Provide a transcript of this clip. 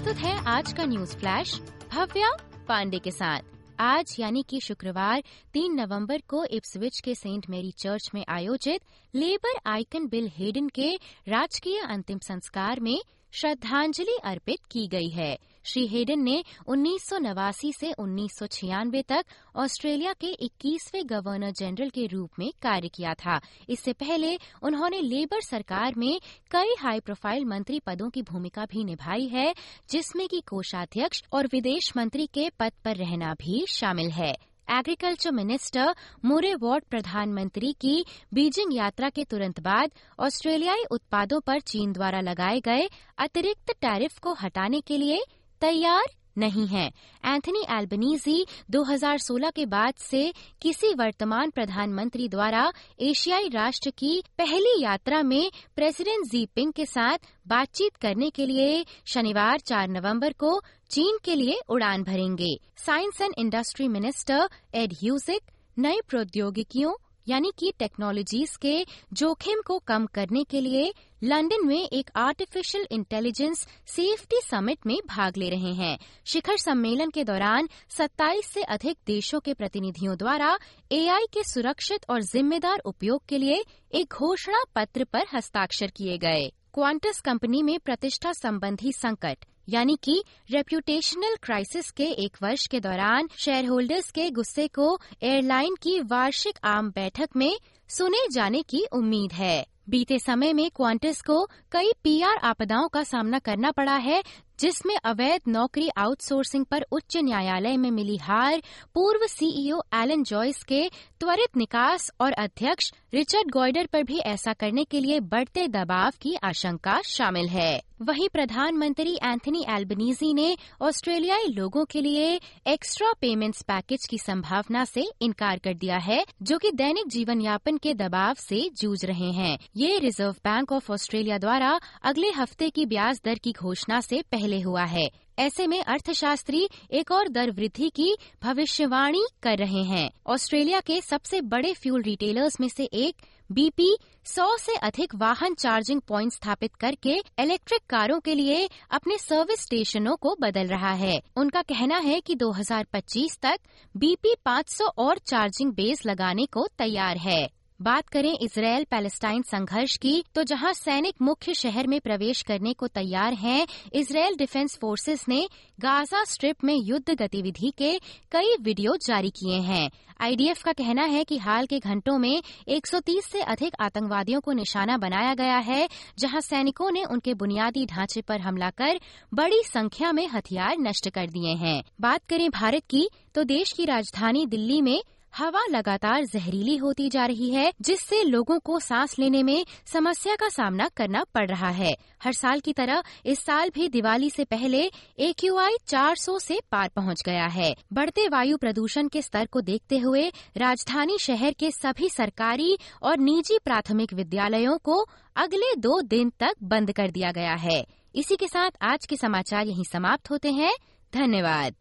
प्रस्तुत है आज का न्यूज़ फ्लैश, भव्या पांडे के साथ। आज यानी कि शुक्रवार 3 नवंबर को इप्सविच के सेंट मेरी चर्च में आयोजित लेबर आइकन बिल हेडन के राजकीय अंतिम संस्कार में श्रद्धांजलि अर्पित की गई है। श्री हेडन ने उन्नीस सौ नवासी से उन्नीस सौ छियानवे तक ऑस्ट्रेलिया के 21वें गवर्नर जनरल के रूप में कार्य किया था। इससे पहले उन्होंने लेबर सरकार में कई हाई प्रोफ़ाइल मंत्री पदों की भूमिका भी निभाई है, जिसमें कि कोषाध्यक्ष और विदेश मंत्री के पद पर रहना भी शामिल है। एग्रीकल्चर मिनिस्टर मुरे वॉर्ड प्रधानमंत्री की बीजिंग यात्रा के तुरंत बाद ऑस्ट्रेलियाई उत्पादों पर चीन द्वारा लगाए गए अतिरिक्त टैरिफ को हटाने के लिए तैयार नहीं है। एंथनी एल्बनीजी 2016 के बाद से किसी वर्तमान प्रधानमंत्री द्वारा एशियाई राष्ट्र की पहली यात्रा में प्रेसिडेंट जी पिंग के साथ बातचीत करने के लिए शनिवार 4 नवंबर को चीन के लिए उड़ान भरेंगे। Science and industry minister Ed Husic नई प्रौद्योगिकियों यानी कि टेक्नोलॉजीज़ के जोखिम को कम करने के लिए लंदन में एक आर्टिफिशियल इंटेलिजेंस सेफ्टी समिट में भाग ले रहे हैं। शिखर सम्मेलन के दौरान 27 से अधिक देशों के प्रतिनिधियों द्वारा एआई के सुरक्षित और जिम्मेदार उपयोग के लिए एक घोषणा पत्र पर हस्ताक्षर किए गए। क्वांटस कंपनी में प्रतिष्ठा संबंधी संकट यानी कि रेप्यूटेशनल क्राइसिस के एक वर्ष के दौरान शेयर होल्डर्स के गुस्से को एयरलाइन की वार्षिक आम बैठक में सुने जाने की उम्मीद है। बीते समय में क्वांटस को कई पीआर आपदाओं का सामना करना पड़ा है जिसमें अवैध नौकरी आउटसोर्सिंग पर उच्च न्यायालय में मिली हार, पूर्व सीईओ एलन जॉयस के त्वरित निकास और अध्यक्ष रिचर्ड गॉयडर पर भी ऐसा करने के लिए बढ़ते दबाव की आशंका शामिल है। वहीं प्रधानमंत्री एंथनी एल्बनीजी ने ऑस्ट्रेलियाई लोगों के लिए एक्स्ट्रा पेमेंट्स पैकेज की संभावना से इनकार कर दिया है, जो कि दैनिक जीवन यापन के दबाव से जूझ रहे हैं। ये रिज़र्व बैंक ऑफ़ ऑस्ट्रेलिया द्वारा अगले हफ़्ते की ब्याज दर की घोषणा से पहले हुआ है। ऐसे में अर्थशास्त्री एक और दर वृद्धि की भविष्यवाणी कर रहे हैं। ऑस्ट्रेलिया के सबसे बड़े फ्यूल रिटेलर्स में से एक, बीपी 100 से अधिक वाहन चार्जिंग प्वाइंट स्थापित करके इलेक्ट्रिक कारों के लिए अपने सर्विस स्टेशनों को बदल रहा है। उनका कहना है कि 2025 तक बीपी 500 और चार्जिंग बेस लगाने को तैयार है। बात करें इसराइल पैलेस्टाइन संघर्ष की तो जहाँ सैनिक मुख्य शहर में प्रवेश करने को तैयार हैं, इसराइल डिफेंस फोर्सेस ने गाजा स्ट्रिप में युद्ध गतिविधि के कई वीडियो जारी किए हैं। आईडीएफ का कहना है कि हाल के घंटों में 130 से अधिक आतंकवादियों को निशाना बनाया गया है, जहाँ सैनिकों ने उनके बुनियादी ढांचे पर हमला कर बड़ी संख्या में हथियार नष्ट कर दिए हैं। बात करें भारत की तो देश की राजधानी दिल्ली में हवा लगातार जहरीली होती जा रही है, जिससे लोगों को सांस लेने में समस्या का सामना करना पड़ रहा है। हर साल की तरह इस साल भी दिवाली से पहले एक्यूआई 400 से पार पहुँच गया है। बढ़ते वायु प्रदूषण के स्तर को देखते हुए राजधानी शहर के सभी सरकारी और निजी प्राथमिक विद्यालयों को अगले दो दिन तक बंद कर दिया गया है। इसी के साथ आज के समाचार यहीं समाप्त होते हैं। धन्यवाद।